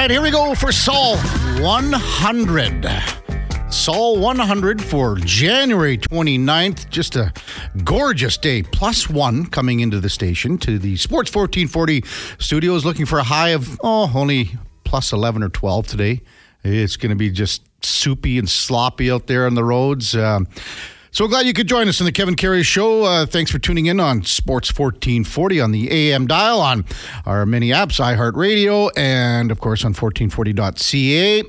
right, here we go for Sol 100. Sol 100 for January 29th. Just a gorgeous day. Plus one coming into the station to the Sports 1440 studios, looking for a high of, oh, only plus 11 or 12 today. It's going to be just soupy and sloppy out there on the roads. Um, so glad you could join us in the Kevin Karius Show. Uh, thanks for tuning in on Sports 1440 on the AM dial, on our many apps, iHeartRadio, and of course on 1440.ca.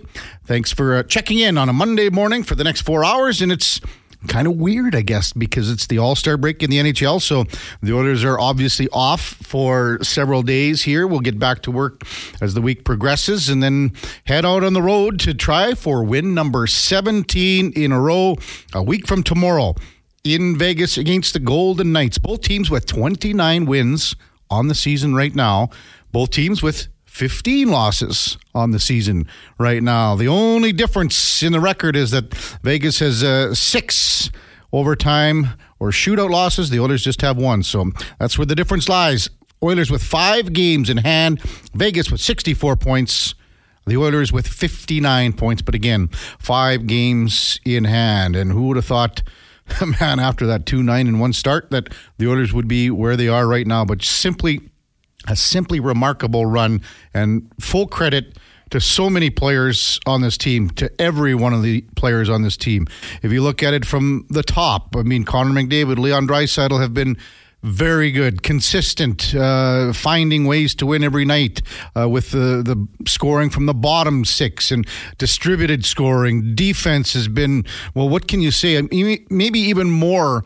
Thanks for uh, checking in on a Monday morning for the next four hours. And it's kind of weird, I guess, because it's the All Star break in the NHL. So the Oilers are obviously off for several days here. We'll get back to work as the week progresses and then head out on the road to try for win number 17 in a row a week from tomorrow in Vegas against the Golden Knights. Both teams with 29 wins on the season right now. Both teams with 15 losses on the season right now. The only difference in the record is that Vegas has uh, six overtime or shootout losses. The Oilers just have one. So that's where the difference lies. Oilers with five games in hand, Vegas with 64 points. The Oilers with 59 points, but again, five games in hand. And who would have thought, man, after that 2 9 and 1 start, that the Oilers would be where they are right now? But simply a simply remarkable run and full credit to so many players on this team, to every one of the players on this team. If you look at it from the top, I mean, Connor McDavid, Leon Draisaitl have been very good, consistent, uh, finding ways to win every night uh, with the, the scoring from the bottom six and distributed scoring. Defense has been, well, what can you say? Maybe even more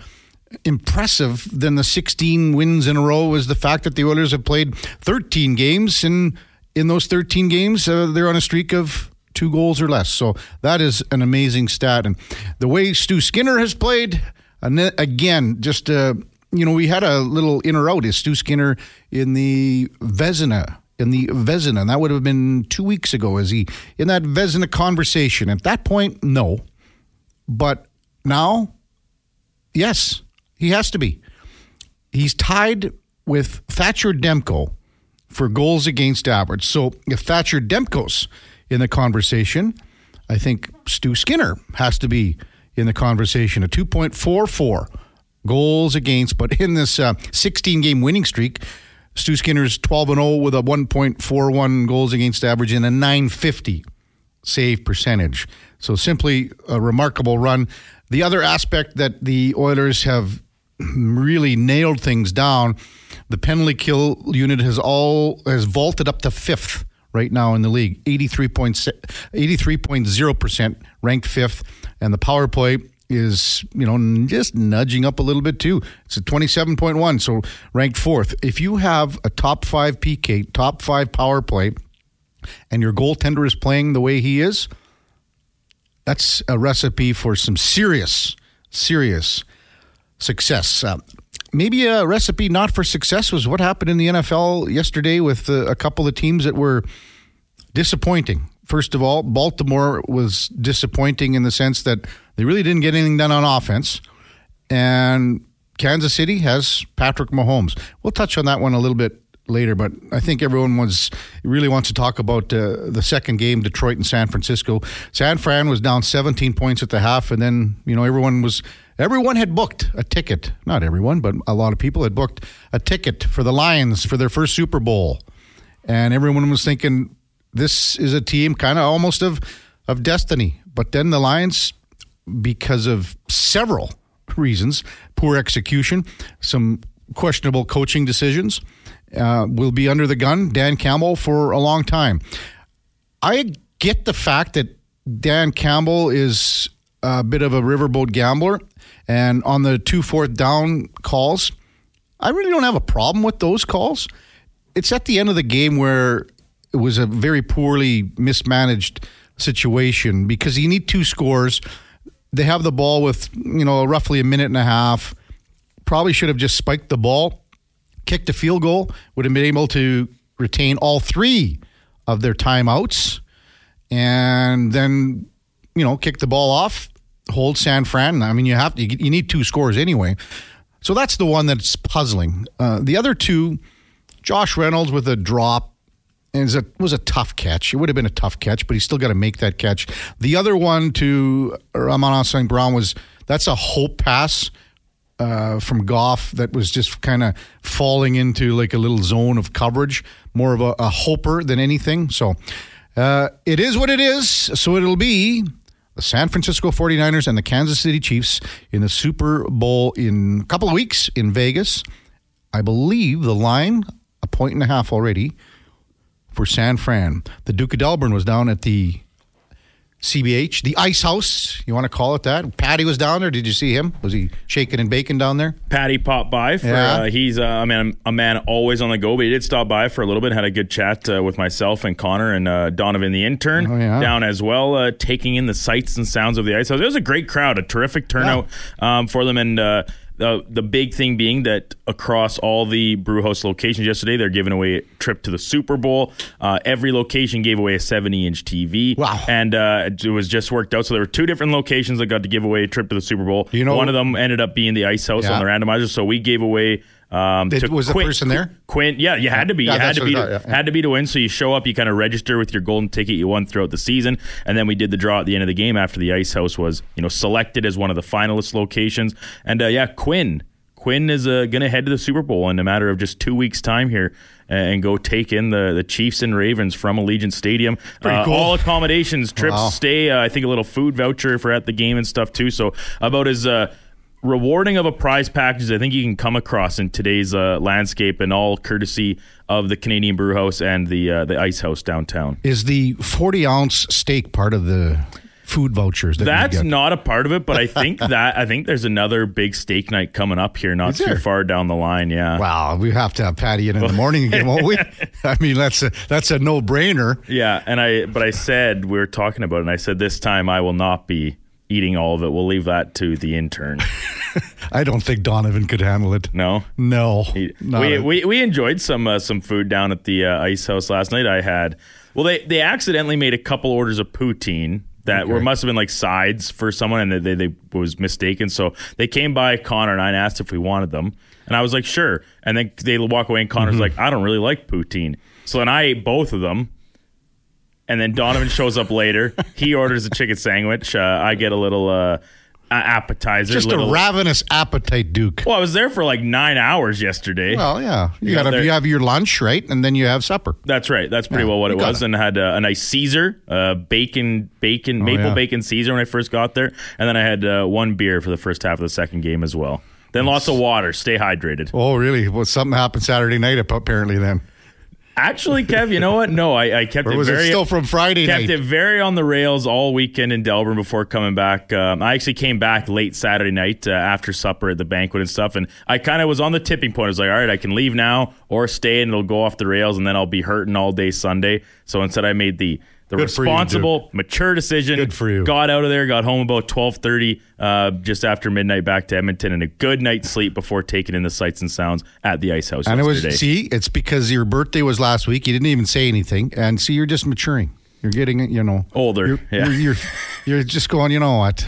impressive than the 16 wins in a row is the fact that the Oilers have played 13 games, and in those 13 games, uh, they're on a streak of two goals or less. So that is an amazing stat. And the way Stu Skinner has played, again, just uh, you know, we had a little in or out. Is Stu Skinner in the Vezina? In the Vezina, and that would have been two weeks ago. Is he in that Vezina conversation? At that point, no. But now, yes, he has to be. He's tied with Thatcher Demko for goals against average. So if Thatcher Demko's in the conversation, I think Stu Skinner has to be in the conversation. A 2.44 goals against, but in this 16 uh, game winning streak, Stu Skinner's 12 and 0 with a 1.41 goals against average and a 950 save percentage. So simply a remarkable run. The other aspect that the Oilers have really nailed things down. The penalty kill unit has all has vaulted up to fifth right now in the league, 83.0 percent, ranked fifth, and the power play is you know just nudging up a little bit too. It's a 27.1, so ranked fourth. If you have a top five PK, top five power play, and your goaltender is playing the way he is, that's a recipe for some serious, serious success. Uh, maybe a recipe not for success was what happened in the NFL yesterday with uh, a couple of teams that were disappointing. First of all, Baltimore was disappointing in the sense that they really didn't get anything done on offense. And Kansas City has Patrick Mahomes. We'll touch on that one a little bit later, but I think everyone was really wants to talk about uh, the second game, Detroit and San Francisco. San Fran was down 17 points at the half, and then you know everyone was Everyone had booked a ticket. Not everyone, but a lot of people had booked a ticket for the Lions for their first Super Bowl. And everyone was thinking this is a team kind of almost of of destiny. But then the Lions because of several reasons, poor execution, some questionable coaching decisions, uh, will be under the gun, Dan Campbell, for a long time. I get the fact that Dan Campbell is a bit of a riverboat gambler and on the two fourth down calls, I really don't have a problem with those calls. It's at the end of the game where it was a very poorly mismanaged situation because you need two scores. They have the ball with, you know, roughly a minute and a half. Probably should have just spiked the ball, kicked a field goal, would have been able to retain all three of their timeouts, and then, you know, kick the ball off, hold San Fran. I mean, you have to, you need two scores anyway. So that's the one that's puzzling. Uh, the other two, Josh Reynolds with a drop and it was a, tough catch. It would have been a tough catch, but he still got to make that catch. The other one to Amon-Ra St. Brown was that's a hope pass uh, from Goff that was just kind of falling into like a little zone of coverage, more of a, a hoper than anything. So uh, it is what it is. So it'll be the San Francisco 49ers and the Kansas City Chiefs in the Super Bowl in a couple of weeks in Vegas. I believe the line, a point and a half already for San Fran. The Duke of Delburne was down at the CBH, the Ice House. You want to call it that? Patty was down there. Did you see him? Was he shaking and baking down there? Patty popped by. For, Yeah. uh, he's uh, I mean a man always on the go, but he did stop by for a little bit. Had a good chat uh, with myself and Connor and uh, Donovan the intern Oh, yeah. down as well, uh, taking in the sights and sounds of the ice house. It was a great crowd, a terrific turnout um, for them, and. Uh, the, the big thing being that across all the Brewhouse locations yesterday, they're giving away a trip to the Super Bowl. Uh, every location gave away a 70 inch TV. Wow. And uh, it was just worked out. So there were two different locations that got to give away a trip to the Super Bowl. You know- One of them ended up being the Ice House Yeah. on the randomizer. So we gave away. Um, was the Quinn- person there? Quinn, yeah, you had to be. Yeah, you had to be. I To, thought, yeah. Had to be to win. So you show up, you kind of register with your golden ticket you won throughout the season, and then we did the draw at the end of the game after the Ice House was, you know, selected as one of the finalist locations. And uh, yeah, Quinn. Quinn is uh, going to head to the Super Bowl in a matter of just two weeks' time here and go take in the, the Chiefs and Ravens from Allegiant Stadium. Pretty Uh, cool. All accommodations, trips, Wow. stay. Uh, I think a little food voucher for at the game and stuff too. So about as uh, rewarding of a prize package as I think you can come across in today's uh, landscape, and all courtesy of the Canadian Brew House and the uh, the Ice House downtown. Is the 40 ounce steak part of the food vouchers that That's not a part of it, but I think that I think there's another big steak night coming up here, not too far down the line. Yeah. Wow, we have to have Patty in in the morning again, won't we? I mean, that's a that's a no brainer. Yeah, and I but I said we were talking about it, and I said this time I will not be eating all of it. We'll leave that to the intern. I don't think Donovan could handle it. No. No, We, we, we we enjoyed some uh, some food down at the uh, ice house last night. I had well, they they accidentally made a couple orders of poutine that were must have been like sides for someone, and they, they they was mistaken. So they came by Connor and I and asked if we wanted them, and I was like sure. And then they walk away, and Connor's Mm-hmm. like I don't really like poutine. So then I ate both of them. And then Donovan shows up later. He orders a chicken sandwich. Uh, I get a little uh, appetizer. just little, a ravenous appetite, Duke. Well, I was there for like nine hours yesterday. Well, yeah, you, got got to you have your lunch right, and then you have supper. That's right. That's pretty Yeah, well what it was, it. and had uh, a nice Caesar, uh, bacon, bacon, maple Oh, yeah. bacon Caesar when I first got there, and then I had uh, one beer for the first half of the second game as well. Then lots of water. Stay hydrated. Oh, really? Well, something happened Saturday night apparently. Then, Actually, Kev, you know what? No, I, I kept or it was very it still from Friday kept night? it very on the rails all weekend in Delburne before coming back. Um, I actually came back late Saturday night uh, after supper at the banquet and stuff, and I kind of was on the tipping point. I was like, all right, I can leave now or stay, and it'll go off the rails, and then I'll be hurting all day Sunday. So instead, I made the the Good for you, responsible, mature decision. Good for you. Got out of there, got home about twelve thirty, uh, just after midnight, back to Edmonton, and a good night's sleep before taking in the sights and sounds at the Ice House and it was see, it's because your birthday was last week. You didn't even say anything, and see, you're just maturing. You're getting, you know, Older, You're, yeah. you're, you're you're just going. You know what?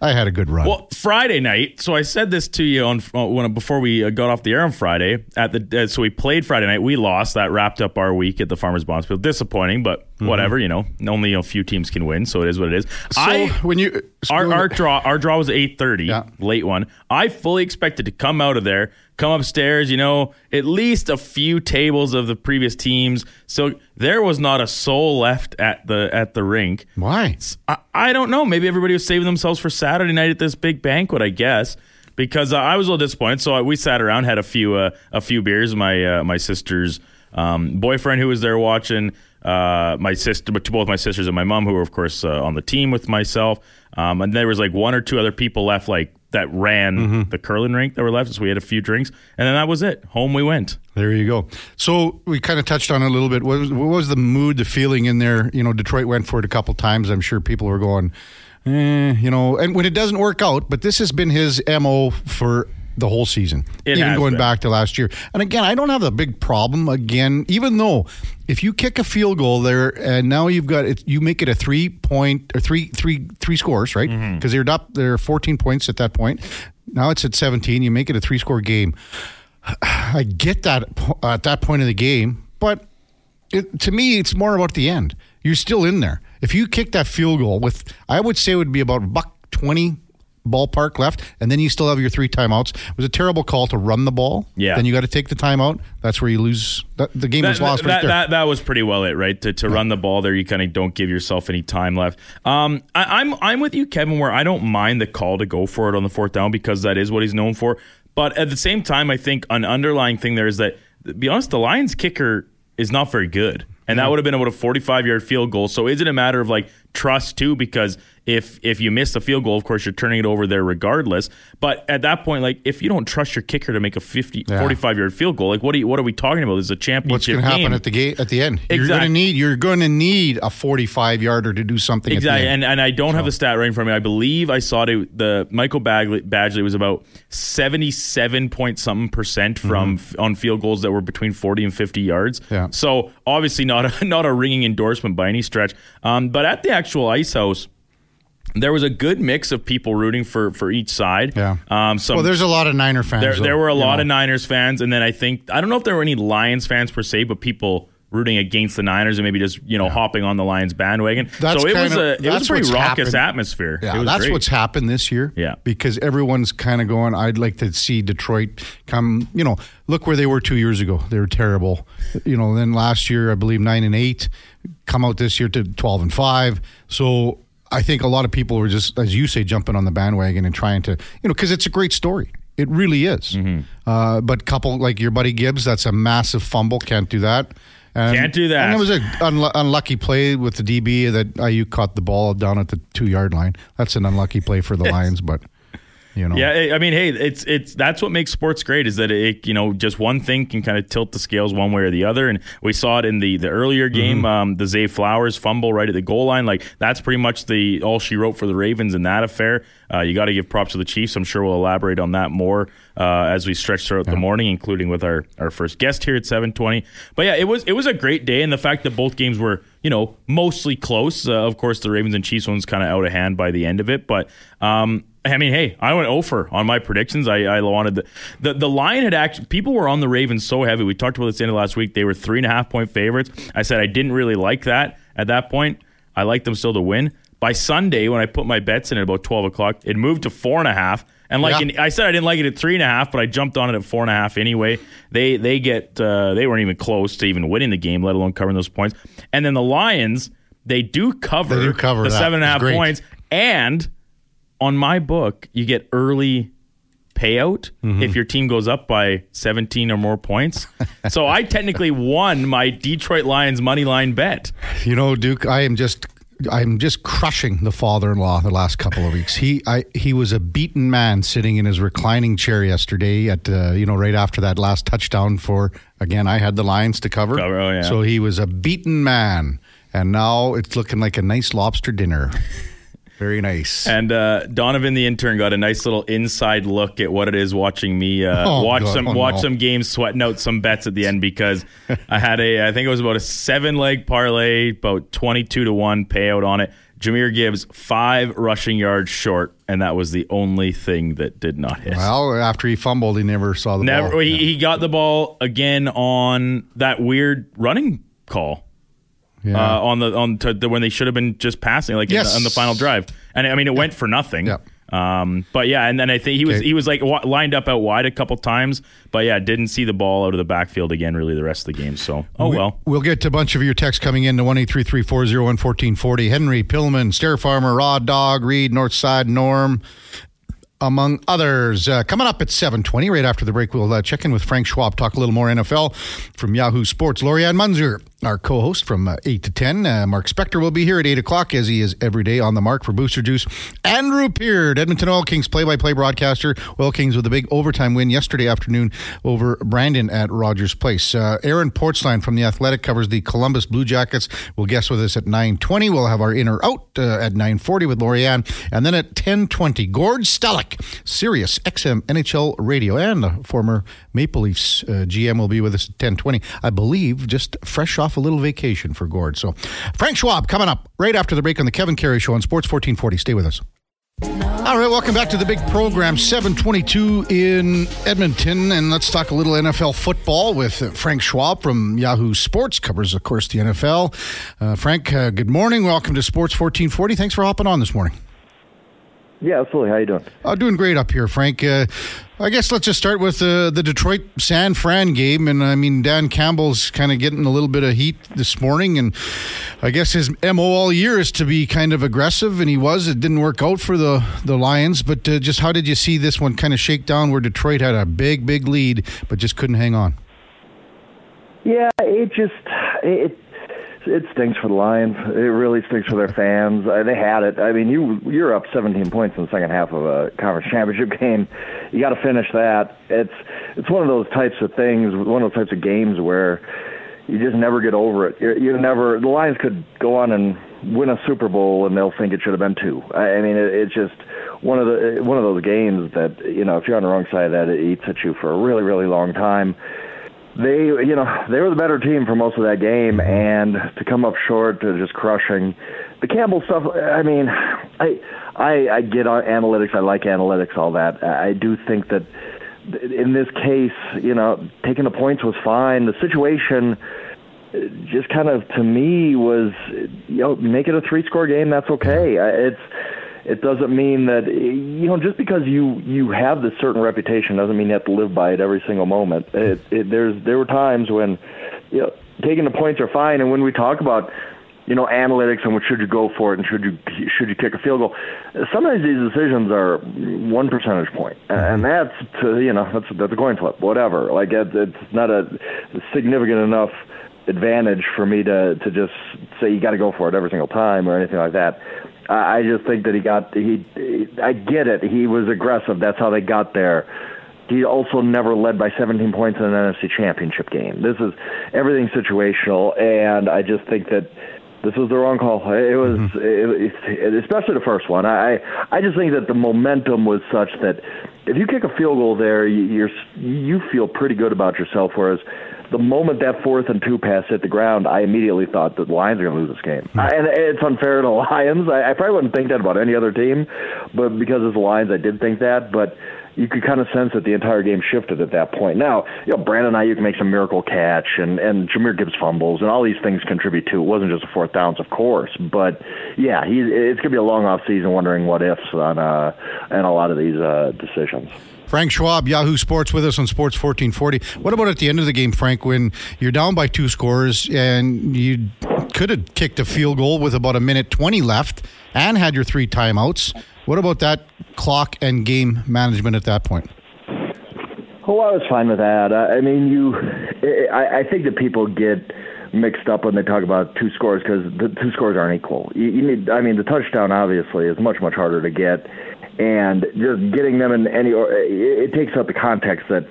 I had a good run. Well, Friday night. So I said this to you on uh, when before we uh, got off the air on Friday. At the uh, so we played Friday night. We lost. That wrapped up our week at the Farmers Bonds Field. Disappointing, but whatever. You know, only a few teams can win, so it is what it is. Mm-hmm. so I when you our, our draw our draw was eight thirty, Yeah. late one. I fully expected to come out of there, come upstairs, you know, at least a few tables of the previous teams. So there was not a soul left at the at the rink. why? I, I don't know. Maybe everybody was saving themselves for Saturday night at this big banquet. I guess because uh, I was a little disappointed. So we sat around, had a few uh, a few beers. My uh, my sister's um, boyfriend who was there watching. Uh, my sister, but both my sisters and my mom, who were of course uh, on the team with myself. Um, and there was like one or two other people left, like that ran the curling rink that were left. So we had a few drinks, and then that was it. Home we went. There you go. So we kind of touched on it a little bit. What was, what was the mood, the feeling in there? You know, Detroit went for it a couple times. I'm sure people were going, eh, you know, and when it doesn't work out, but this has been his mo for the whole season, It even going been. back to last year. And again, I don't have a big problem. Again, even though if you kick a field goal there, and now you've got it, you make it a three point or three three three scores, right? Because Mm-hmm. they're up, they're 14 points at that point. Now it's at 17. You make it a three score game. I get that at that point of the game, but it, to me, it's more about the end. You're still in there. If you kick that field goal with, I would say it would be about buck 20 ballpark left, and then you still have your three timeouts. It was a terrible call to run the ball. Yeah. Then you got to take the timeout. That's where you lose. That, the game was lost that, right there. That, that was pretty well it, right? To, to run the ball there, you kind of don't give yourself any time left. Um, I, I'm I'm with you, Kevin, where I don't mind the call to go for it on the fourth down because that is what he's known for. But at the same time, I think an underlying thing there is that, to be honest, the Lions kicker is not very good. And that would have been about a 45 yard field goal. So is it a matter of like trust too? Because if if you miss the field goal, of course you're turning it over there regardless. But at that point, like if you don't trust your kicker to make a 50, Yeah. 45 yard field goal, like what are you, what are we talking about? This is a championship What's going to happen at the gate at the end? You're going to need you're going to need a 45 yarder to do something. Exactly, At the end. and and I don't have the stat right in front of me. I believe I saw it. The Michael Bagley, Badgley was about seventy-seven point something percent from f- on field goals that were between forty and fifty yards. Mm-hmm. Yeah. So obviously not a, not a ringing endorsement by any stretch. Um, but at the actual ice house. There was a good mix of people rooting for for each side. Yeah. Um, some well, there's a lot of Niner fans. there, though, there were a lot know. of Niners fans, and then I think I don't know if there were any Lions fans per se, but people rooting against the Niners and maybe just you know hopping on the Lions bandwagon. That's so it was of- a it was a pretty raucous happened. atmosphere. Yeah, it was that's great. what's happened this year. Yeah. because everyone's kind of going. I'd like to see Detroit come. You know, look where they were two years ago. They were terrible. You know, then last year I believe nine and eight. Come out this year to twelve and five. So I think a lot of people were just, as you say, jumping on the bandwagon and trying to, you know, because it's a great story. It really is. Mm-hmm. Uh, but couple like your buddy Gibbs, that's a massive fumble. Can't do that. And, Can't do that. And it was an unlu- unlucky play with the DB that Aiyuk caught the ball down at the two yard line. That's an unlucky play for the Lions, but you know, Yeah, I- mean, hey, it's it's that's what makes sports great is that it you know just one thing can kind of tilt the scales one way or the other, and we saw it in the the earlier game, um, the Zay Flowers fumble right at the goal line, like that's pretty much the all she wrote for the Ravens in that affair. Uh, you got to give props to the Chiefs. I'm sure we'll elaborate on that more uh, as we stretch throughout the morning, including with our our first guest here at 7:20. But yeah, it was it was a great day, and the fact that both games were you know mostly close. Uh, of course, the Ravens and Chiefs one's kind of out of hand by the end of it, but. Um, I mean, hey, I went over on my predictions. I, I wanted the, the the line had actually people were on the Ravens so heavy. We talked about this the end of last week. They were three and a half point favorites. I said I didn't really like that at that point. I liked them still to win. By Sunday, when I put my bets in at about twelve o'clock, it moved to four and a half. And like Yeah. in, I said, I didn't like it at three and a half, but I jumped on it at four and a half anyway. They they get uh, they weren't even close to even winning the game, let alone covering those points. And then the Lions, they do cover, They do cover the that. seven and a half points, and on my book, you get early payout Mm-hmm. if your team goes up by 17 or more points. so I technically won my Detroit Lions money line bet. you know, Duke, I am just. I'm just crushing the father-in-law the last couple of weeks. He, I, he was a beaten man sitting in his reclining chair yesterday. At uh, you know, right after that last touchdown for again, I had the Lions to cover. Cover, oh, yeah. So he was a beaten man, and now it's looking like a nice lobster dinner. Very nice. And uh, Donovan, the intern, got a nice little inside look at what it is watching me uh, Oh, watch God. some Oh, watch no. some games, sweating out some bets at the end because I had a I think it was about a seven leg parlay, about twenty two to one payout on it. Jahmyr Gibbs five rushing yards short, and that was the only thing that did not hit. Well, after he fumbled, he never saw the Never. ball. He, Yeah. he got the ball again on that weird running call. Yeah. Uh, on the on to the, when they should have been just passing, like in Yes. the, on the final drive, and I mean it went for nothing. Yep. Um, but yeah, and then I think he was Okay. he was like wa- lined up out wide a couple times, but yeah, didn't see the ball out of the backfield again really the rest of the game. So oh We- well. We'll get to a bunch of your texts coming in to 1 1440 Henry, Pillman, Stair Farmer, Raw Dog, Reed, Northside, Norm, among others. Uh, coming up at 720, right after the break, we'll uh, check in with Frank Schwab, talk a little more NFL from Yahoo Sports. Lorianne Munzer, our co-host from uh, 8 to 10. Uh, Mark Spector will be here at 8 o'clock, as he is every day on the mark for Booster Juice. Andrew Peard, Edmonton Oil Kings play-by-play broadcaster. Oil Kings with a big overtime win yesterday afternoon over Brandon at Rogers Place. Uh, Aaron Portzline from The Athletic covers the Columbus Blue Jackets. We'll guess with us at 9.20. We'll have our inner out uh, at 9.40 with Lorianne. And then at 10.20, Gord Stellick, Sirius XM NHL Radio, and former Maple Leafs uh, GM will be with us at 10.20. I believe just fresh off a little vacation for Gord. So Frank Schwab coming up right after the break on the Kevin Karius Show on Sports 1440. Stay with us. All right, welcome back to the big program, 722 in Edmonton. And let's talk a little NFL football with Frank Schwab from Yahoo Sports, covers, of course, the NFL. Uh, Frank, uh, good morning. Welcome to Sports 1440. Thanks for hopping on this morning. Yeah, absolutely. How you doing? Uh, doing great up here, Frank. Uh, I guess let's just start with uh, the Detroit San Fran game, and I mean Dan Campbell's kind of getting a little bit of heat this morning, and I guess his mo all year is to be kind of aggressive, and he was. It didn't work out for the the Lions, but uh, just how did you see this one kind of shake down where Detroit had a big, big lead, but just couldn't hang on? Yeah, it just it it stinks for the Lions. It really stinks for their fans. Uh, they had it. I mean, you you're up 17 points in the second half of a conference championship game. You got to finish that. It's it's one of those types of things, one of those types of games where you just never get over it. You, you never. The Lions could go on and win a Super Bowl, and they'll think it should have been two. I, I mean, it, it's just one of the one of those games that you know if you're on the wrong side of that, it eats at you for a really really long time they you know they were the better team for most of that game and to come up short to just crushing the Campbell stuff I mean I I I get on analytics I like analytics all that. I do think that in this case you know taking the points was fine. The situation just kind of to me was you know make it a three score game that's okay. It's it doesn't mean that you know just because you you have this certain reputation doesn't mean you have to live by it every single moment. It, it, there's there were times when you know taking the points are fine, and when we talk about you know analytics and what should you go for it and should you should you kick a field goal, sometimes these decisions are one percentage point, and that's to you know that's that's a coin flip, whatever. Like it, it's not a significant enough advantage for me to to just say you got to go for it every single time or anything like that. I just think that he got he. I get it. He was aggressive. That's how they got there. He also never led by 17 points in an NFC Championship game. This is everything situational, and I just think that this was the wrong call. It was, mm-hmm. it, it, especially the first one. I I just think that the momentum was such that if you kick a field goal there, you're you feel pretty good about yourself. Whereas the moment that fourth and two pass hit the ground, I immediately thought that the Lions are going to lose this game. Mm-hmm. I, and it's unfair to the Lions. I, I probably wouldn't think that about any other team, but because it's the Lions, I did think that. But you could kind of sense that the entire game shifted at that point. Now, you know, Brandon Aiyuk makes a miracle catch, and and Jahmyr Gibbs fumbles, and all these things contribute to. It wasn't just a fourth downs, of course, but yeah, he it's gonna be a long off season, wondering what ifs on uh and a lot of these uh decisions. Frank Schwab, Yahoo Sports, with us on Sports 1440. What about at the end of the game, Frank, when you're down by two scores and you could have kicked a field goal with about a minute 20 left and had your three timeouts? What about that clock and game management at that point? Oh, I was fine with that. I mean, you, I, I think that people get mixed up when they talk about two scores because the two scores aren't equal. You, you need, I mean, the touchdown obviously is much much harder to get, and just getting them in any, it, it takes out the context that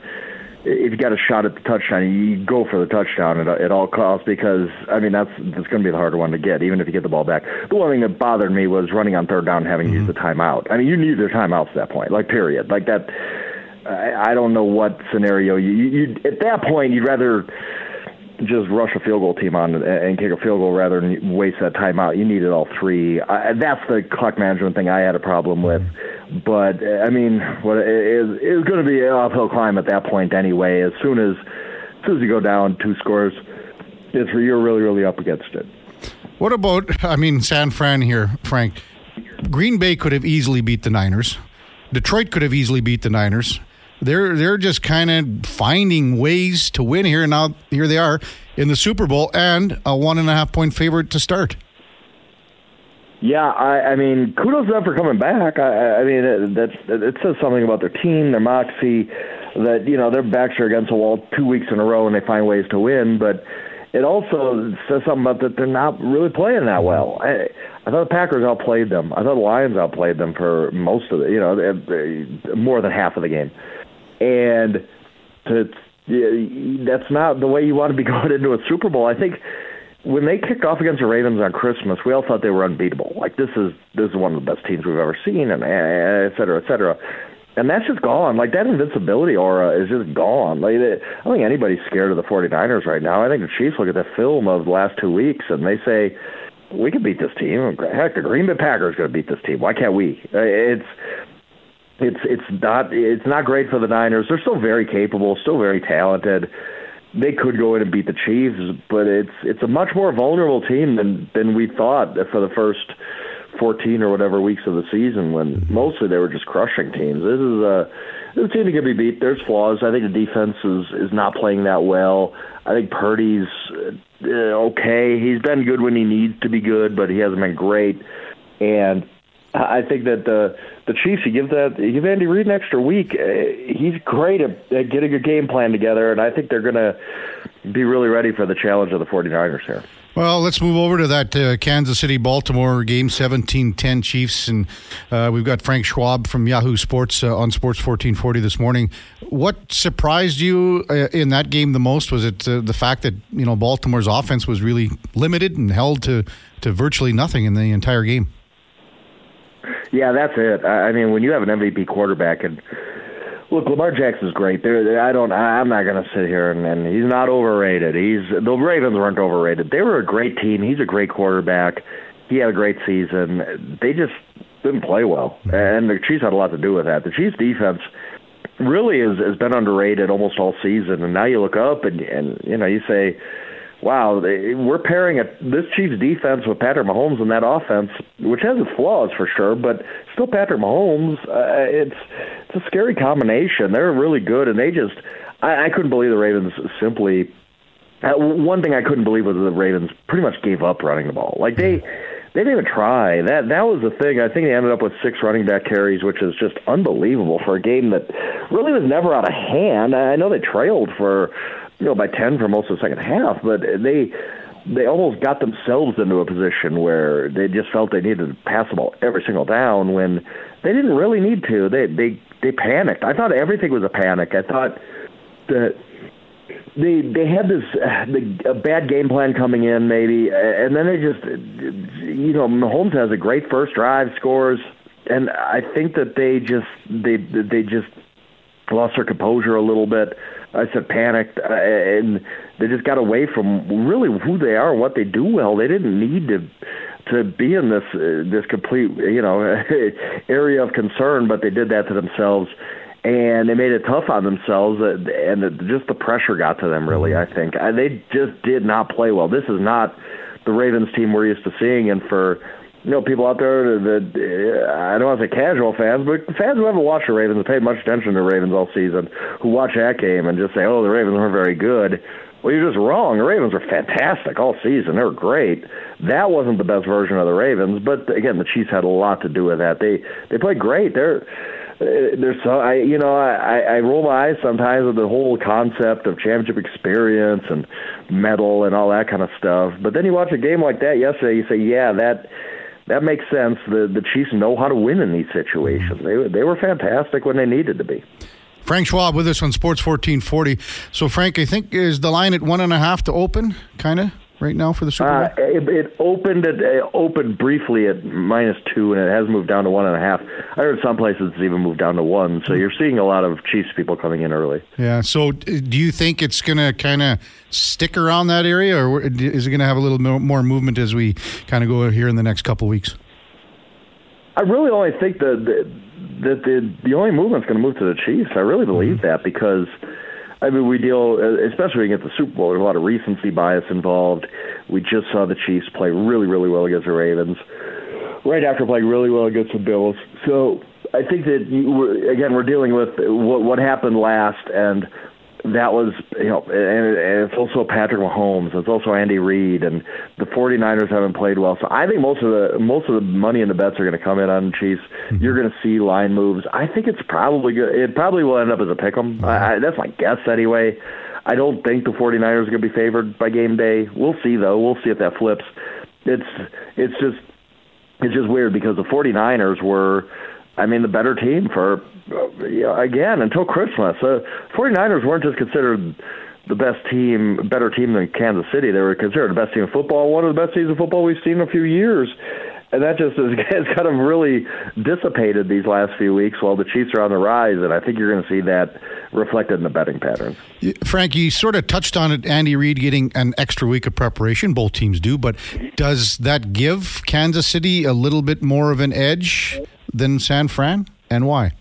if you got a shot at the touchdown, you go for the touchdown at, at all costs because I mean that's that's going to be the harder one to get, even if you get the ball back. The one thing that bothered me was running on third down, and having mm-hmm. used the timeout. I mean, you need the timeouts at that point, like period, like that. I, I don't know what scenario you, you you at that point you'd rather just rush a field goal team on and kick a field goal rather than waste that timeout. You needed all three. I, that's the clock management thing I had a problem with. But uh, I mean, what is it going to be an uphill climb at that point anyway. As soon as as soon as you go down two scores, it's you're really really up against it. What about I mean San Fran here, Frank? Green Bay could have easily beat the Niners. Detroit could have easily beat the Niners. They're they're just kind of finding ways to win here. And now here they are in the Super Bowl and a one and a half point favorite to start. Yeah, I, I mean, kudos to them for coming back. I, I mean, it, that's it says something about their team, their moxie, that you know their backs are against the wall two weeks in a row and they find ways to win. But it also says something about that they're not really playing that well. I, I thought the Packers outplayed them. I thought the Lions outplayed them for most of the, you know, more than half of the game. And to, that's not the way you want to be going into a Super Bowl. I think when they kicked off against the Ravens on Christmas, we all thought they were unbeatable. Like this is this is one of the best teams we've ever seen, and eh, et cetera, et cetera. And that's just gone. Like that invincibility aura is just gone. Like I don't think anybody's scared of the 49ers right now. I think the Chiefs look at the film of the last two weeks and they say we can beat this team. Heck, the Green Bay Packers going to beat this team. Why can't we? Eh, it's it's it's not it's not great for the Niners. They're still very capable, still very talented. They could go in and beat the Chiefs, but it's it's a much more vulnerable team than than we thought for the first 14 or whatever weeks of the season when mostly they were just crushing teams. This is a this team that can be beat. There's flaws. I think the defense is is not playing that well. I think Purdy's uh, okay. He's been good when he needs to be good, but he hasn't been great. And I think that the the Chiefs, you give that you give Andy Reid an extra week. Uh, he's great at, at getting a game plan together, and I think they're going to be really ready for the challenge of the 49ers here. Well, let's move over to that uh, Kansas City Baltimore game, 17 10 Chiefs. And uh, we've got Frank Schwab from Yahoo Sports uh, on Sports 1440 this morning. What surprised you uh, in that game the most? Was it uh, the fact that, you know, Baltimore's offense was really limited and held to, to virtually nothing in the entire game? Yeah, that's it. I mean, when you have an MVP quarterback and Look, Lamar Jackson's great. There, I don't. I'm not going to sit here and, and he's not overrated. He's the Ravens weren't overrated. They were a great team. He's a great quarterback. He had a great season. They just didn't play well, and the Chiefs had a lot to do with that. The Chiefs defense really is, has been underrated almost all season, and now you look up and and you know you say wow, we're pairing a, this Chiefs defense with Patrick Mahomes and that offense, which has its flaws for sure, but still Patrick Mahomes. Uh, it's it's a scary combination. They're really good, and they just I, I couldn't believe the Ravens simply. Uh, one thing I couldn't believe was the Ravens pretty much gave up running the ball. Like they they didn't even try. That that was the thing. I think they ended up with six running back carries, which is just unbelievable for a game that really was never out of hand. I know they trailed for you know, by 10 for most of the second half, but they they almost got themselves into a position where they just felt they needed to pass the ball every single down when they didn't really need to. They they they panicked. I thought everything was a panic. I thought that they they had this uh, the, a bad game plan coming in maybe, and then they just you know Mahomes has a great first drive, scores, and I think that they just they they just lost their composure a little bit. I said panicked, uh, and they just got away from really who they are, and what they do well. They didn't need to to be in this uh, this complete you know area of concern, but they did that to themselves, and they made it tough on themselves, uh, and just the pressure got to them. Really, I think they just did not play well. This is not the Ravens team we're used to seeing, and for you know, people out there that I don't want to say casual fans, but fans who haven't watched the Ravens paid much attention to Ravens all season, who watch that game and just say, "Oh, the Ravens weren't very good." Well, you're just wrong. The Ravens were fantastic all season. They were great. That wasn't the best version of the Ravens, but again, the Chiefs had a lot to do with that. They they played great. They're uh, there's so I you know I I roll my eyes sometimes at the whole concept of championship experience and medal and all that kind of stuff. But then you watch a game like that yesterday, you say, yeah, that that makes sense. The the Chiefs know how to win in these situations. They they were fantastic when they needed to be. Frank Schwab with us on Sports 1440. So, Frank, I think is the line at one and a half to open, kind of right now for the Super Bowl? Uh, it, it, opened at, it opened briefly at minus two, and it has moved down to one and a half. I heard some places it's even moved down to one. So you're seeing a lot of Chiefs people coming in early. Yeah. So do you think it's going to kind of stick around that area, or is it going to have a little more movement as we kind of go here in the next couple weeks? I really only think that the, that the the only movement's going to move to the Chiefs. I really believe mm-hmm. that because I mean, we deal, especially against the Super Bowl, there's a lot of recency bias involved. We just saw the Chiefs play really, really well against the Ravens, right after playing really well against the Bills. So I think that, you, again, we're dealing with what, what happened last, and that was, you know, and, and it's also Patrick Mahomes. It's also Andy Reid, and the 49ers haven't played well. So I think most of the most of the money in the bets are going to come in on Chiefs. Mm-hmm. You're going to see line moves. I think it's probably good. It probably will end up as a pick 'em. Mm-hmm. that's my guess anyway. I don't think the 49ers are going to be favored by game day. We'll see though. We'll see if that flips. It's it's just it's just weird because the 49ers were I mean, the better team for, you know, again, until Christmas. Uh, 49ers weren't just considered the best team, better team than Kansas City. They were considered the best team in football, one of the best teams of football we've seen in a few years. And that just has, has kind of really dissipated these last few weeks while the Chiefs are on the rise. And I think you're going to see that reflected in the betting patterns. Frank, you sort of touched on it, Andy Reid getting an extra week of preparation. Both teams do. But does that give Kansas City a little bit more of an edge than San Fran, and why?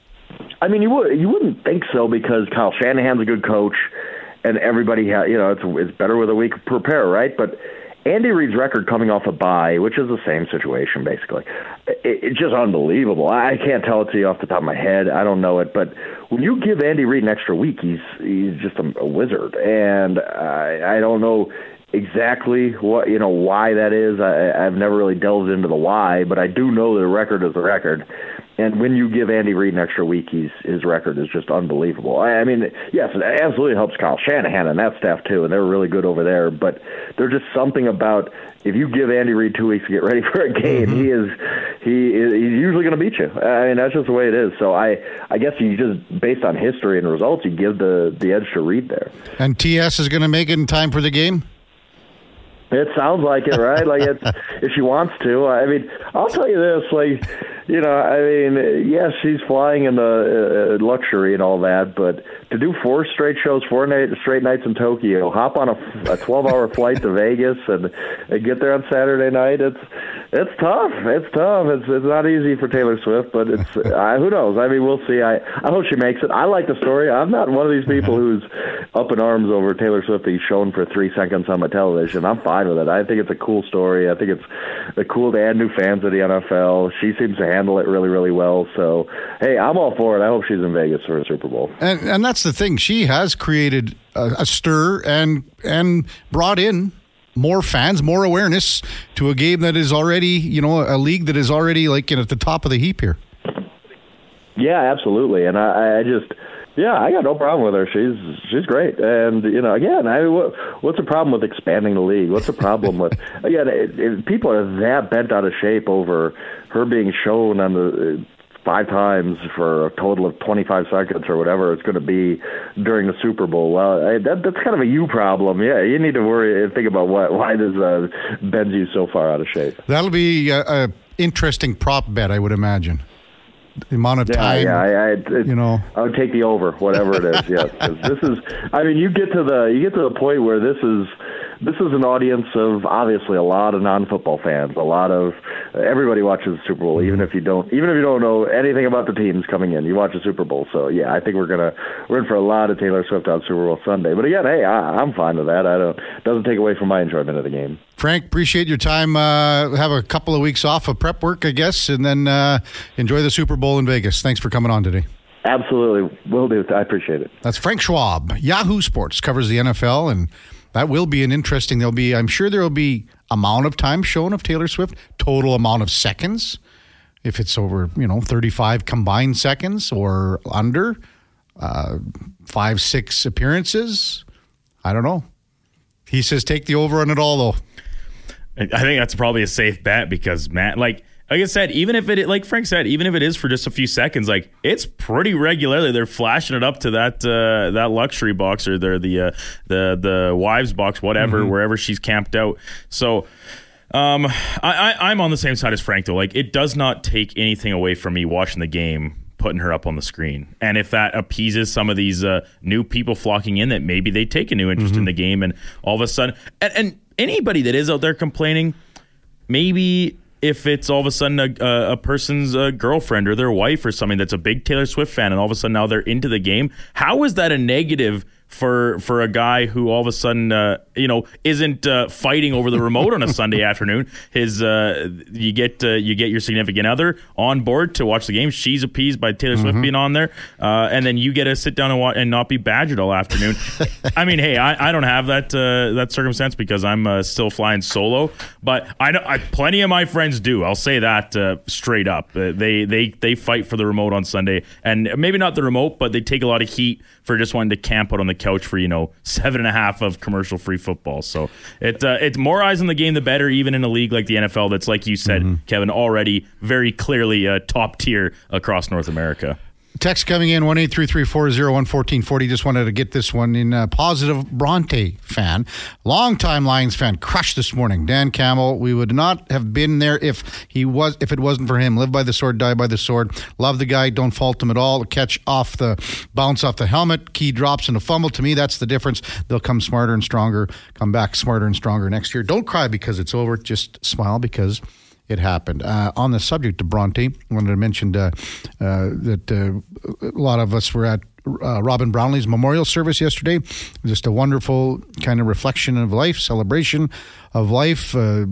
I mean, you would you wouldn't think so because Kyle Shanahan's a good coach, and everybody, ha- you know, it's it's better with a week prepare, right? But Andy Reid's record coming off a bye, which is the same situation basically, it, it's just unbelievable. I can't tell it to you off the top of my head. I don't know it, but when you give Andy Reid an extra week, he's he's just a, a wizard, and I, I don't know exactly what you know why that is. I, I've never really delved into the why, but I do know the record is the record. And when you give Andy Reid an extra week, he's, his record is just unbelievable. I, I mean, yes, it absolutely helps Kyle Shanahan and that staff too, and they're really good over there. But there's just something about if you give Andy Reid two weeks to get ready for a game, mm-hmm. he is he is, he's usually going to beat you. I mean, that's just the way it is. So I I guess you just based on history and results, you give the the edge to Reid there. And TS is going to make it in time for the game. It sounds like it, right? like it's if she wants to. I mean, I'll tell you this, like you know, I mean, yes, she's flying in the uh, luxury and all that, but to do four straight shows, four night, straight nights in Tokyo, hop on a, a 12-hour flight to Vegas, and, and get there on Saturday night, it's it's tough. It's tough. It's it's not easy for Taylor Swift, but it's uh, who knows. I mean, we'll see. I I hope she makes it. I like the story. I'm not one of these people who's up in arms over Taylor Swift being shown for three seconds on my television. I'm fine with it. I think it's a cool story. I think it's a cool to add new fans to the NFL. She seems to handle it really, really well. So, hey, I'm all for it. I hope she's in Vegas for a Super Bowl. And and that's the thing. She has created a, a stir and and brought in more fans, more awareness to a game that is already, you know, a league that is already like you know, at the top of the heap here. Yeah, absolutely. And I, I just yeah, I got no problem with her. She's she's great, and you know, again, I what, what's the problem with expanding the league? What's the problem with again? It, it, people are that bent out of shape over her being shown on the five times for a total of 25 seconds or whatever it's going to be during the Super Bowl. Well, that, that's kind of a you problem. Yeah, you need to worry and think about what why does uh, you so far out of shape. That'll be a, a interesting prop bet, I would imagine the amount of yeah, time. Yeah, I, I, it, you know, I would take the over, whatever it is. yes, this is. I mean, you get to the you get to the point where this is this is an audience of obviously a lot of non-football fans. A lot of everybody watches the Super Bowl, even if you don't even if you don't know anything about the teams coming in. You watch the Super Bowl, so yeah, I think we're gonna we're in for a lot of Taylor Swift on Super Bowl Sunday. But again, hey, I, I'm fine with that. I don't doesn't take away from my enjoyment of the game. Frank, appreciate your time. Uh, have a couple of weeks off of prep work, I guess, and then uh, enjoy the Super Bowl in Vegas. Thanks for coming on today. Absolutely, will do. I appreciate it. That's Frank Schwab. Yahoo Sports covers the NFL and that will be an interesting. There'll be, I'm sure, there will be amount of time shown of Taylor Swift, total amount of seconds. If it's over, you know, 35 combined seconds or under, uh, five, six appearances. I don't know. He says take the over on it all, though. I think that's probably a safe bet because Matt, like like I said, even if it, like Frank said, even if it is for just a few seconds, like it's pretty regularly they're flashing it up to that uh, that luxury box or the the uh, the the wives box, whatever, mm-hmm. wherever she's camped out. So. Um, I, I I'm on the same side as Frank though. Like it does not take anything away from me watching the game putting her up on the screen. And if that appeases some of these uh, new people flocking in, that maybe they take a new interest mm-hmm. in the game, and all of a sudden, and, and, anybody that is out there complaining, maybe if it's all of a sudden a, a person's uh, girlfriend or their wife or something that's a big Taylor Swift fan, and all of a sudden now they're into the game. How is that a negative for for a guy who all of a sudden uh, you know isn't uh, fighting over the remote on a Sunday afternoon. His uh, you get uh, you get your significant other on board to watch the game. She's appeased by Taylor Swift mm-hmm. being on there, uh, and then you get to sit down and watch and not be badgered all afternoon. I mean, hey, I, I don't have that uh, that circumstance because I'm still flying solo, but I know I, plenty of my friends do. I'll say that straight up. they they they fight for the remote on Sunday, and maybe not the remote, but they take a lot of heat for just wanting to camp out on the couch for you know seven and a half of commercial free football. So it uh, it's more eyes on the game, the better. Even in a league like the NFL, that's like you said, mm-hmm. Kevin, already very clearly uh, top tier across North America. Text coming in one eight three three four zero one fourteen forty. Just wanted to get this one in. Uh, positive Bronte fan, longtime Lions fan, crushed this morning. Dan Campbell. We would not have been there if he was if it wasn't for him. Live by the sword, die by the sword. Love the guy. Don't fault him at all. Catch off the bounce off the helmet. Key drops and a fumble. To me, that's the difference. They'll come smarter and stronger. Come back smarter and stronger next year. Don't cry because it's over. Just smile because it happened. Uh, on the subject of Bronte, I wanted to mention uh, uh, that uh, a lot of us were at uh, Robin Brownlee's memorial service yesterday. Just a wonderful kind of reflection of life, celebration of life. Uh,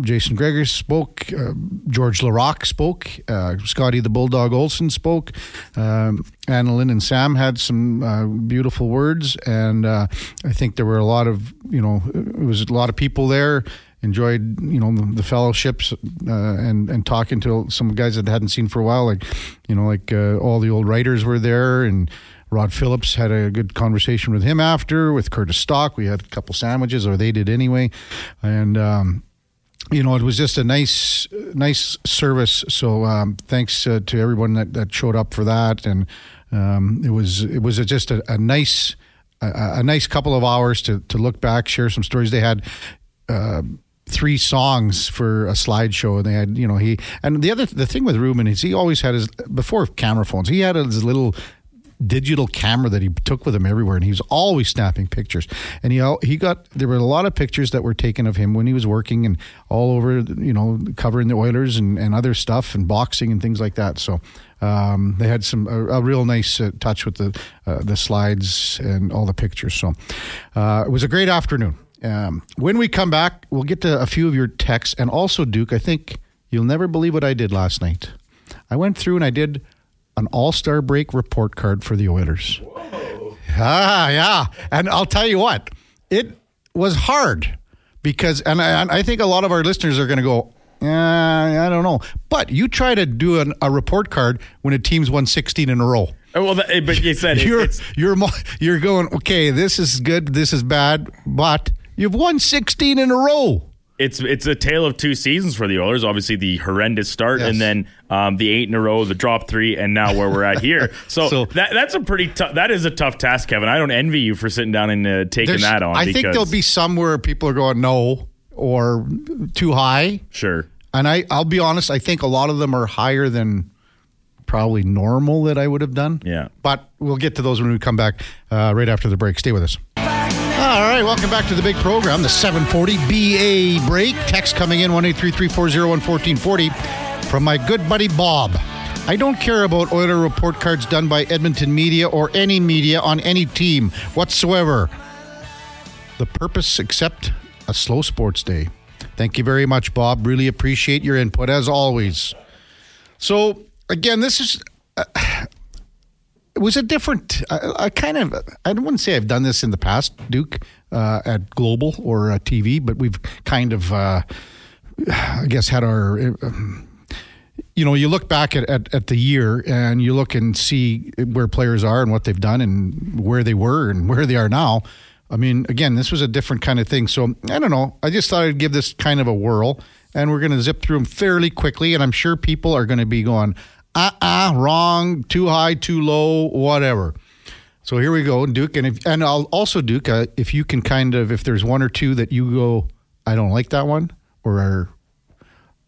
Jason Gregor spoke, uh, George Laraque spoke, Scotty the Bulldog Olson spoke, um, Annalyn and Sam had some beautiful words, and I think there were a lot of, you know, it was a lot of people there enjoyed you know the, the fellowships uh, and and talking to some guys that I hadn't seen for a while like you know like uh, all the old writers were there and Rod Phillips had a good conversation with him after with Curtis Stock we had a couple sandwiches or they did anyway and um, you know, it was just a nice, nice service. So um, thanks uh, to everyone that, that showed up for that, and um, it was it was a, just a, a nice, a, a, nice couple of hours to to look back, share some stories. They had. Uh, three songs for a slideshow and they had you know he and the other the thing with Ruben is he always had his before camera phones he had his little digital camera that he took with him everywhere, and he was always snapping pictures. And he he got there were a lot of pictures that were taken of him when he was working and all over, you know, covering the Oilers and, and other stuff and boxing and things like that. So um, they had some a, a real nice uh, touch with the uh, the slides and all the pictures. So uh, it was a great afternoon. Um, when we come back, we'll get to a few of your texts, and also Duke. I think you'll never believe what I did last night. I went through and I did an All Star break report card for the Oilers. Whoa. Ah, yeah. And I'll tell you what, it was hard because, and I, and I think a lot of our listeners are going to go, yeah, I don't know. But you try to do an, a report card when a team's won 16 in a row. Oh, well, that, but you said you're you're you're going okay. This is good. This is bad. But you've won 16 in a row it's it's a tale of two seasons for the Oilers. Obviously, the horrendous start, yes. and then um, the eight in a row, the drop three, and now where we're at here. So, so that that's a pretty tough. That is a tough task, Kevin. I don't envy you for sitting down and uh, taking that on. I think there'll be some where people are going no or too high. Sure. And I I'll be honest. I think a lot of them are higher than probably normal that I would have done. Yeah. But we'll get to those when we come back uh, right after the break. Stay with us. All right, welcome back to the big program, the 740 BA break. Text coming in 1 1440 from my good buddy Bob. I don't care about Oiler report cards done by Edmonton media or any media on any team whatsoever. The purpose except a slow sports day. Thank you very much, Bob. Really appreciate your input as always. So, again, this is. Uh, it was a different. I, I, kind of. I to say I've done this in the past, Duke, uh, at Global or uh, TV, but we've kind of, uh, I guess, had our. Um, you know, you look back at, at, at, the year and you look and see where players are and what they've done and where they were and where they are now. I mean, again, this was a different kind of thing. So I don't know. I just thought I'd give this kind of a whirl, and we're going to zip through them fairly quickly. And I'm sure people are going to be going, uh uh wrong, too high, too low, whatever. So here we go, Duke, and if, and I'll also Duke, uh, if you can kind of if there's one or two that you go, I don't like that one, or are,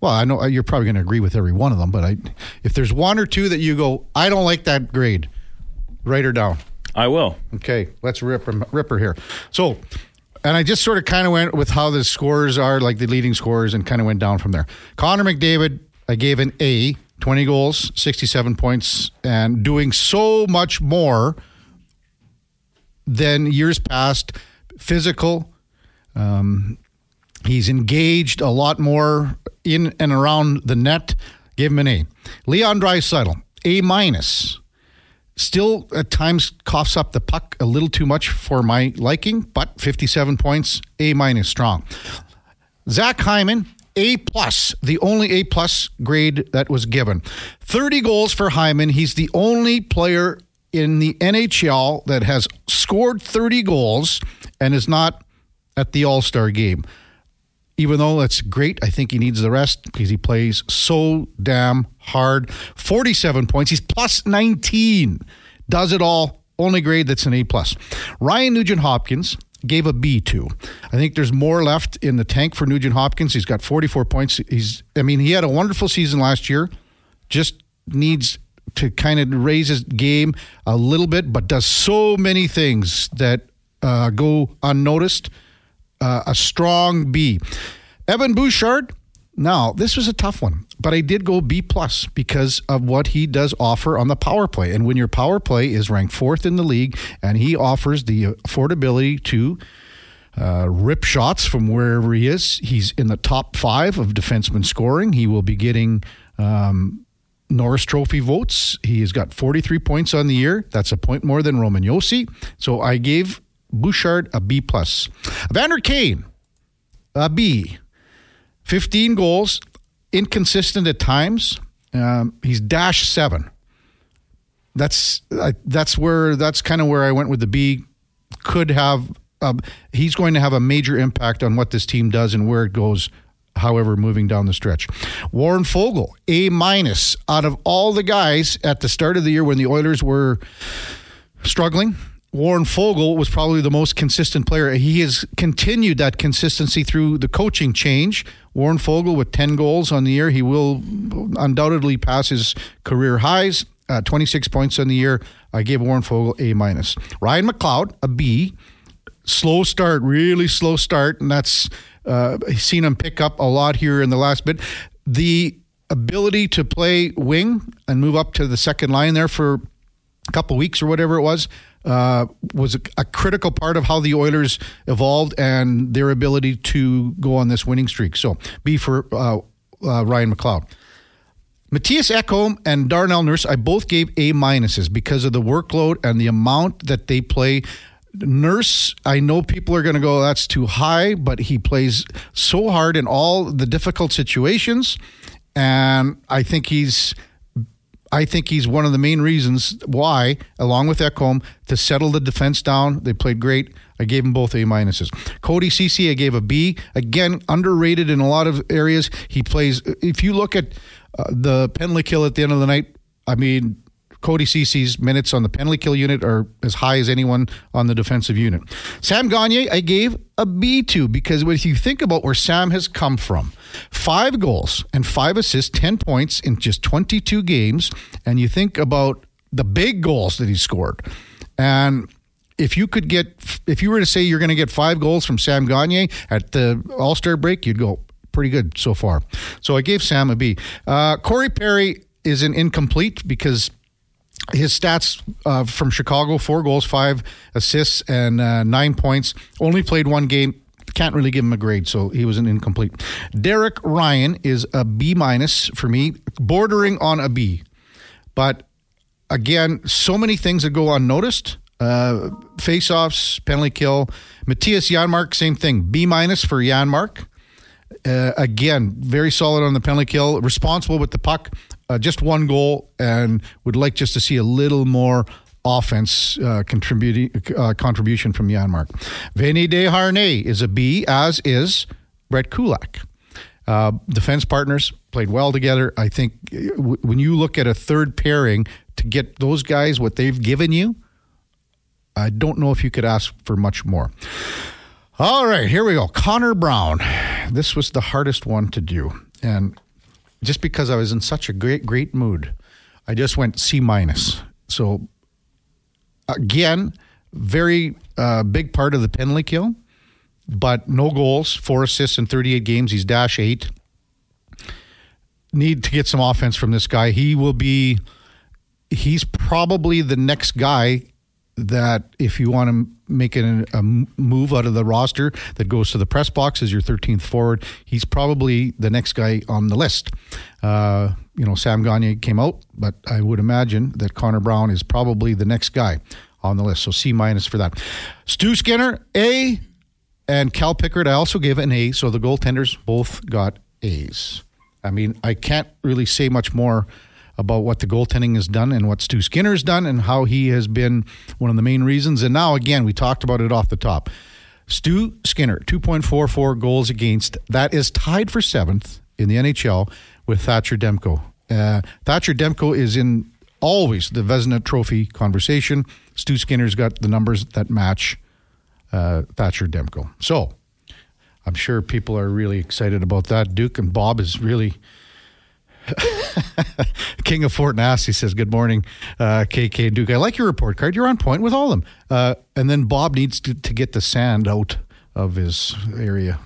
well, I know uh, you're probably going to agree with every one of them, but I, if there's one or two that you go, I don't like that grade, write her down. I will. Okay, let's rip her, rip her here. So, and I just sort of kind of went with how the scores are, like the leading scores, and kind of went down from there. Connor McDavid, I gave an A 20 goals, 67 points, and doing so much more than years past. Physical. Um, he's engaged a lot more in and around the net. Give him an A. Leon Draisaitl, A minus. Still, at times, coughs up the puck a little too much for my liking, but 57 points, A minus strong. Zach Hyman, a plus, the only A plus grade that was given. 30 goals for Hyman. He's the only player in the NHL that has scored 30 goals and is not at the All Star game. Even though that's great, I think he needs the rest because he plays so damn hard. 47 points. He's plus 19. Does it all. Only grade that's an A plus. Ryan Nugent Hopkins, gave a B to. I think there's more left in the tank for Nugent Hopkins. He's got 44 points. He's, I mean, he had a wonderful season last year. Just needs to kind of raise his game a little bit, but does so many things that uh, go unnoticed. Uh, a strong B. Evan Bouchard, Now, this was a tough one, but I did go B plus because of what he does offer on the power play. And when your power play is ranked fourth in the league, and he offers the affordability to uh, rip shots from wherever he is, he's in the top five of defenseman scoring. He will be getting. Um, Norris Trophy votes. He has got 43 points on the year. That's a point more than Roman Josi. So I gave Bouchard a B plus. Vander Kane, a B. 15 goals, inconsistent at times. Um, he's dash seven. That's that's where that's kind of where I went with the B. Could have um, he's going to have a major impact on what this team does and where it goes. However, moving down the stretch, Warren Foegele, A minus out of all the guys at the start of the year when the Oilers were struggling. Warren Foegele was probably the most consistent player. He has continued that consistency through the coaching change. Warren Foegele with 10 goals on the year. He will undoubtedly pass his career highs. Uh, 26 points on the year. I gave Warren Foegele A minus. Ryan McLeod, a B. Slow start, really slow start, and that's uh, seen him pick up a lot here in the last bit. The ability to play wing and move up to the second line there for a couple weeks or whatever it was uh, was a, a, critical part of how the Oilers evolved and their ability to go on this winning streak. So, B for uh, uh, Ryan McLeod. Mattias Ekholm and Darnell Nurse, I both gave A minuses because of the workload and the amount that they play. Nurse, I know people are going to go, that's too high, but he plays so hard in all the difficult situations. And I think he's I think he's one of the main reasons why, along with Ekholm, to settle the defense down. They played great. I gave them both A minuses. Cody Ceci, I gave a B. Again, underrated in a lot of areas. He plays. If you look at uh, the penalty kill at the end of the night, I mean, Cody Ceci's minutes on the penalty kill unit are as high as anyone on the defensive unit. Sam Gagner, I gave a B to because if you think about where Sam has come from, five goals and five assists, 10 points in just 22 games, and you think about the big goals that he scored. And if you could get, if you were to say you're going to get five goals from Sam Gagner at the All Star break, you'd go pretty good so far. So I gave Sam a B. Uh, Corey Perry is an incomplete because his stats uh, from Chicago: four goals, five assists, and uh, nine points. Only played one game. Can't really give him a grade, so he was an incomplete. Derek Ryan is a B minus for me, bordering on a B. But again, so many things that go unnoticed. Uh, face-offs, penalty kill. Mattias Janmark, same thing. B minus for Janmark. Uh, again, very solid on the penalty kill, responsible with the puck, uh, just one goal, and would like just to see a little more offense uh, contributing uh, contribution from Janmark. Vinny Desharnais is a B, as is Brett Kulak. Uh, defense partners played well together. I think uh, w- when you look at a third pairing to get those guys what they've given you, I don't know if you could ask for much more. All right, here we go. Connor Brown. This was the hardest one to do. And just because I was in such a great, great mood, I just went C minus. So again, very uh, big part of the penalty kill, but no goals, four assists in 38 games. He's dash eight. Need to get some offense from this guy. He will be. He's probably the next guy that if you want to make a, a, move out of the roster that goes to the press box as your 13th forward, he's probably the next guy on the list. Uh, you know, Sam Gagner came out, but I would imagine that Connor Brown is probably the next guy on the list. So C minus for that. Stu Skinner, A, and Cal Pickard, I also gave an A. So the goaltenders both got A's. I mean, I can't really say much more about what the goaltending has done and what Stu Skinner's done and how he has been one of the main reasons. And now, again, we talked about it off the top. Stu Skinner, 2.44 goals against. That is tied for seventh in the NHL with Thatcher Demko. Uh, Thatcher Demko is in always the Vezina Trophy conversation. Stu Skinner's got the numbers that match uh, Thatcher Demko. So I'm sure people are really excited about that. Duke and Bob is really King of Fort Nass, he says, Good morning, uh, KK and Duke. I like your report card. You're on point with all of them. Uh, and then Bob needs to, to get the sand out of his area.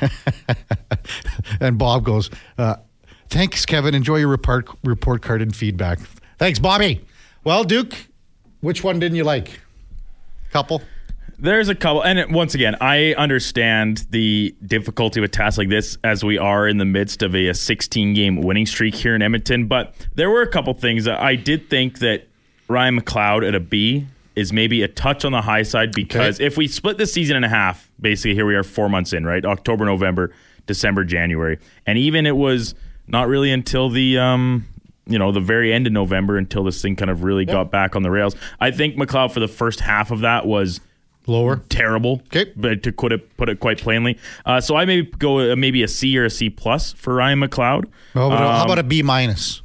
and Bob goes, uh, Thanks, Kevin. Enjoy your report, report card and feedback. Thanks, Bobby. Well, Duke, which one didn't you like? Couple? There's a couple, and once again, I understand the difficulty of a task like this as we are in the midst of a, a 16 game winning streak here in Edmonton. But there were a couple things that I did think that Ryan McLeod at a B is maybe a touch on the high side because Okay. if we split the season in a half, basically here we are four months in, right? October, November, December, January, and even it was not really until the um, you know the very end of November until this thing kind of really got back on the rails. I think McLeod for the first half of that was Lower? terrible. Okay. but to put it put it quite plainly, uh, so I may go uh, maybe a C or a C plus for Ryan McLeod. Oh, but how Um, about a B minus?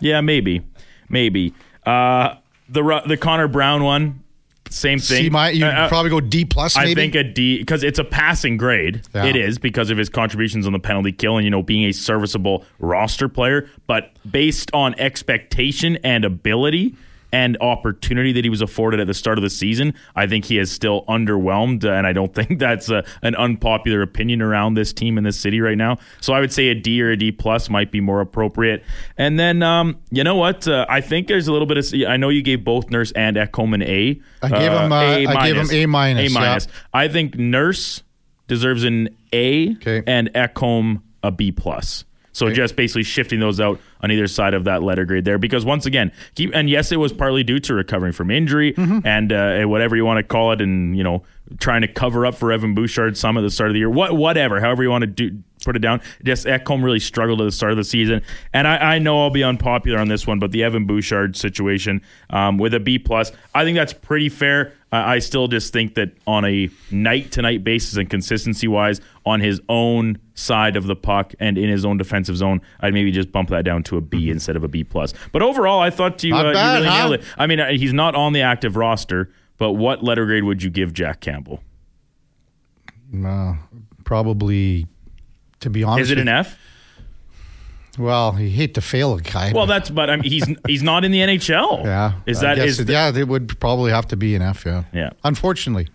yeah, maybe, maybe. Uh, the the Connor Brown one, same thing. C minus? You Uh, uh, probably go D plus, maybe? I think a D because it's a passing grade. Yeah. It is because of his contributions on the penalty kill and you know being a serviceable roster player. But based on expectation and ability and opportunity that he was afforded at the start of the season, I think he is still underwhelmed, uh, and I don't think that's a, an unpopular opinion around this team in this city right now. So I would say a D or a D plus might be more appropriate. And then um, you know what? Uh, I think there's a little bit of. I know you gave both Nurse and Ekholm an A. I gave him, uh, I gave him A minus, A minus. yeah. I think Nurse deserves an A Okay. and Ekholm a B plus. So just basically shifting those out on either side of that letter grade there, because once again, keep and yes, it was partly due to recovering from injury Mm-hmm. and uh, whatever you want to call it, and you know trying to cover up for Evan Bouchard some at the start of the year, what whatever, however you want to do put it down. Just Ekholm really struggled at the start of the season, and I, I know I'll be unpopular on this one, but the Evan Bouchard situation um, with a B plus, I think that's pretty fair. I I still just think that on a night to night basis and consistency wise, on his own side of the puck and in his own defensive zone, I'd maybe just bump that down to a B instead of a B plus. But overall, I thought you, uh, bad, you really huh? nailed it. I mean, uh, he's not on the active roster, but what letter grade would you give Jack Campbell? Uh, probably, to be honest. Is it an F? Well, you hate to fail a guy. Well, that's but I mean, he's he's not in the NHL. yeah. is that is guess yeah? It would probably have to be an F. Yeah. Yeah. Unfortunately.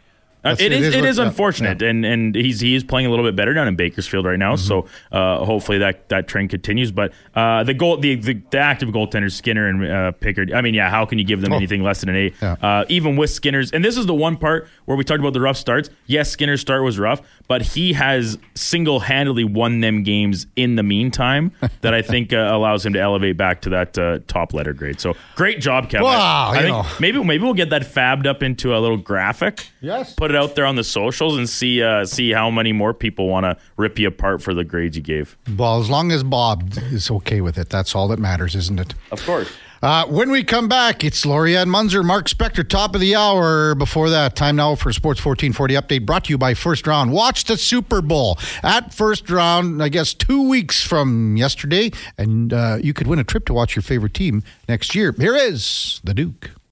Uh, That's- it is. It is unfortunate, yeah. and and he's he is playing a little bit better down in Bakersfield right now. Mm-hmm. So uh, hopefully that that trend continues. But uh, the goal, the, the the active goaltenders Skinner and uh, Pickard. I mean, yeah, how can you give them Oh. anything less than an A? Yeah. Uh, even with Skinner's, and this is the one part where we talked about the rough starts. Yes, Skinner's start was rough, but he has single handedly won them games in the meantime that I think uh, allows him to elevate back to that uh, top letter grade. So great job, Kevin. Wow, I think know. maybe maybe we'll get that fabbed up into a little graphic Yes. put it out there on the socials and see uh, see how many more people want to rip you apart for the grades you gave. Well, as long as Bob is okay with it, that's all that matters, isn't it? Of course. Uh, when we come back, it's Lorianne Munzer, Mark Spector, top of the hour. Before that, time now for Sports 1440 update brought to you by First Round. Watch the Super Bowl at First Round, I guess, two weeks from yesterday, and uh, you could win a trip to watch your favorite team next year. Here is the Duke.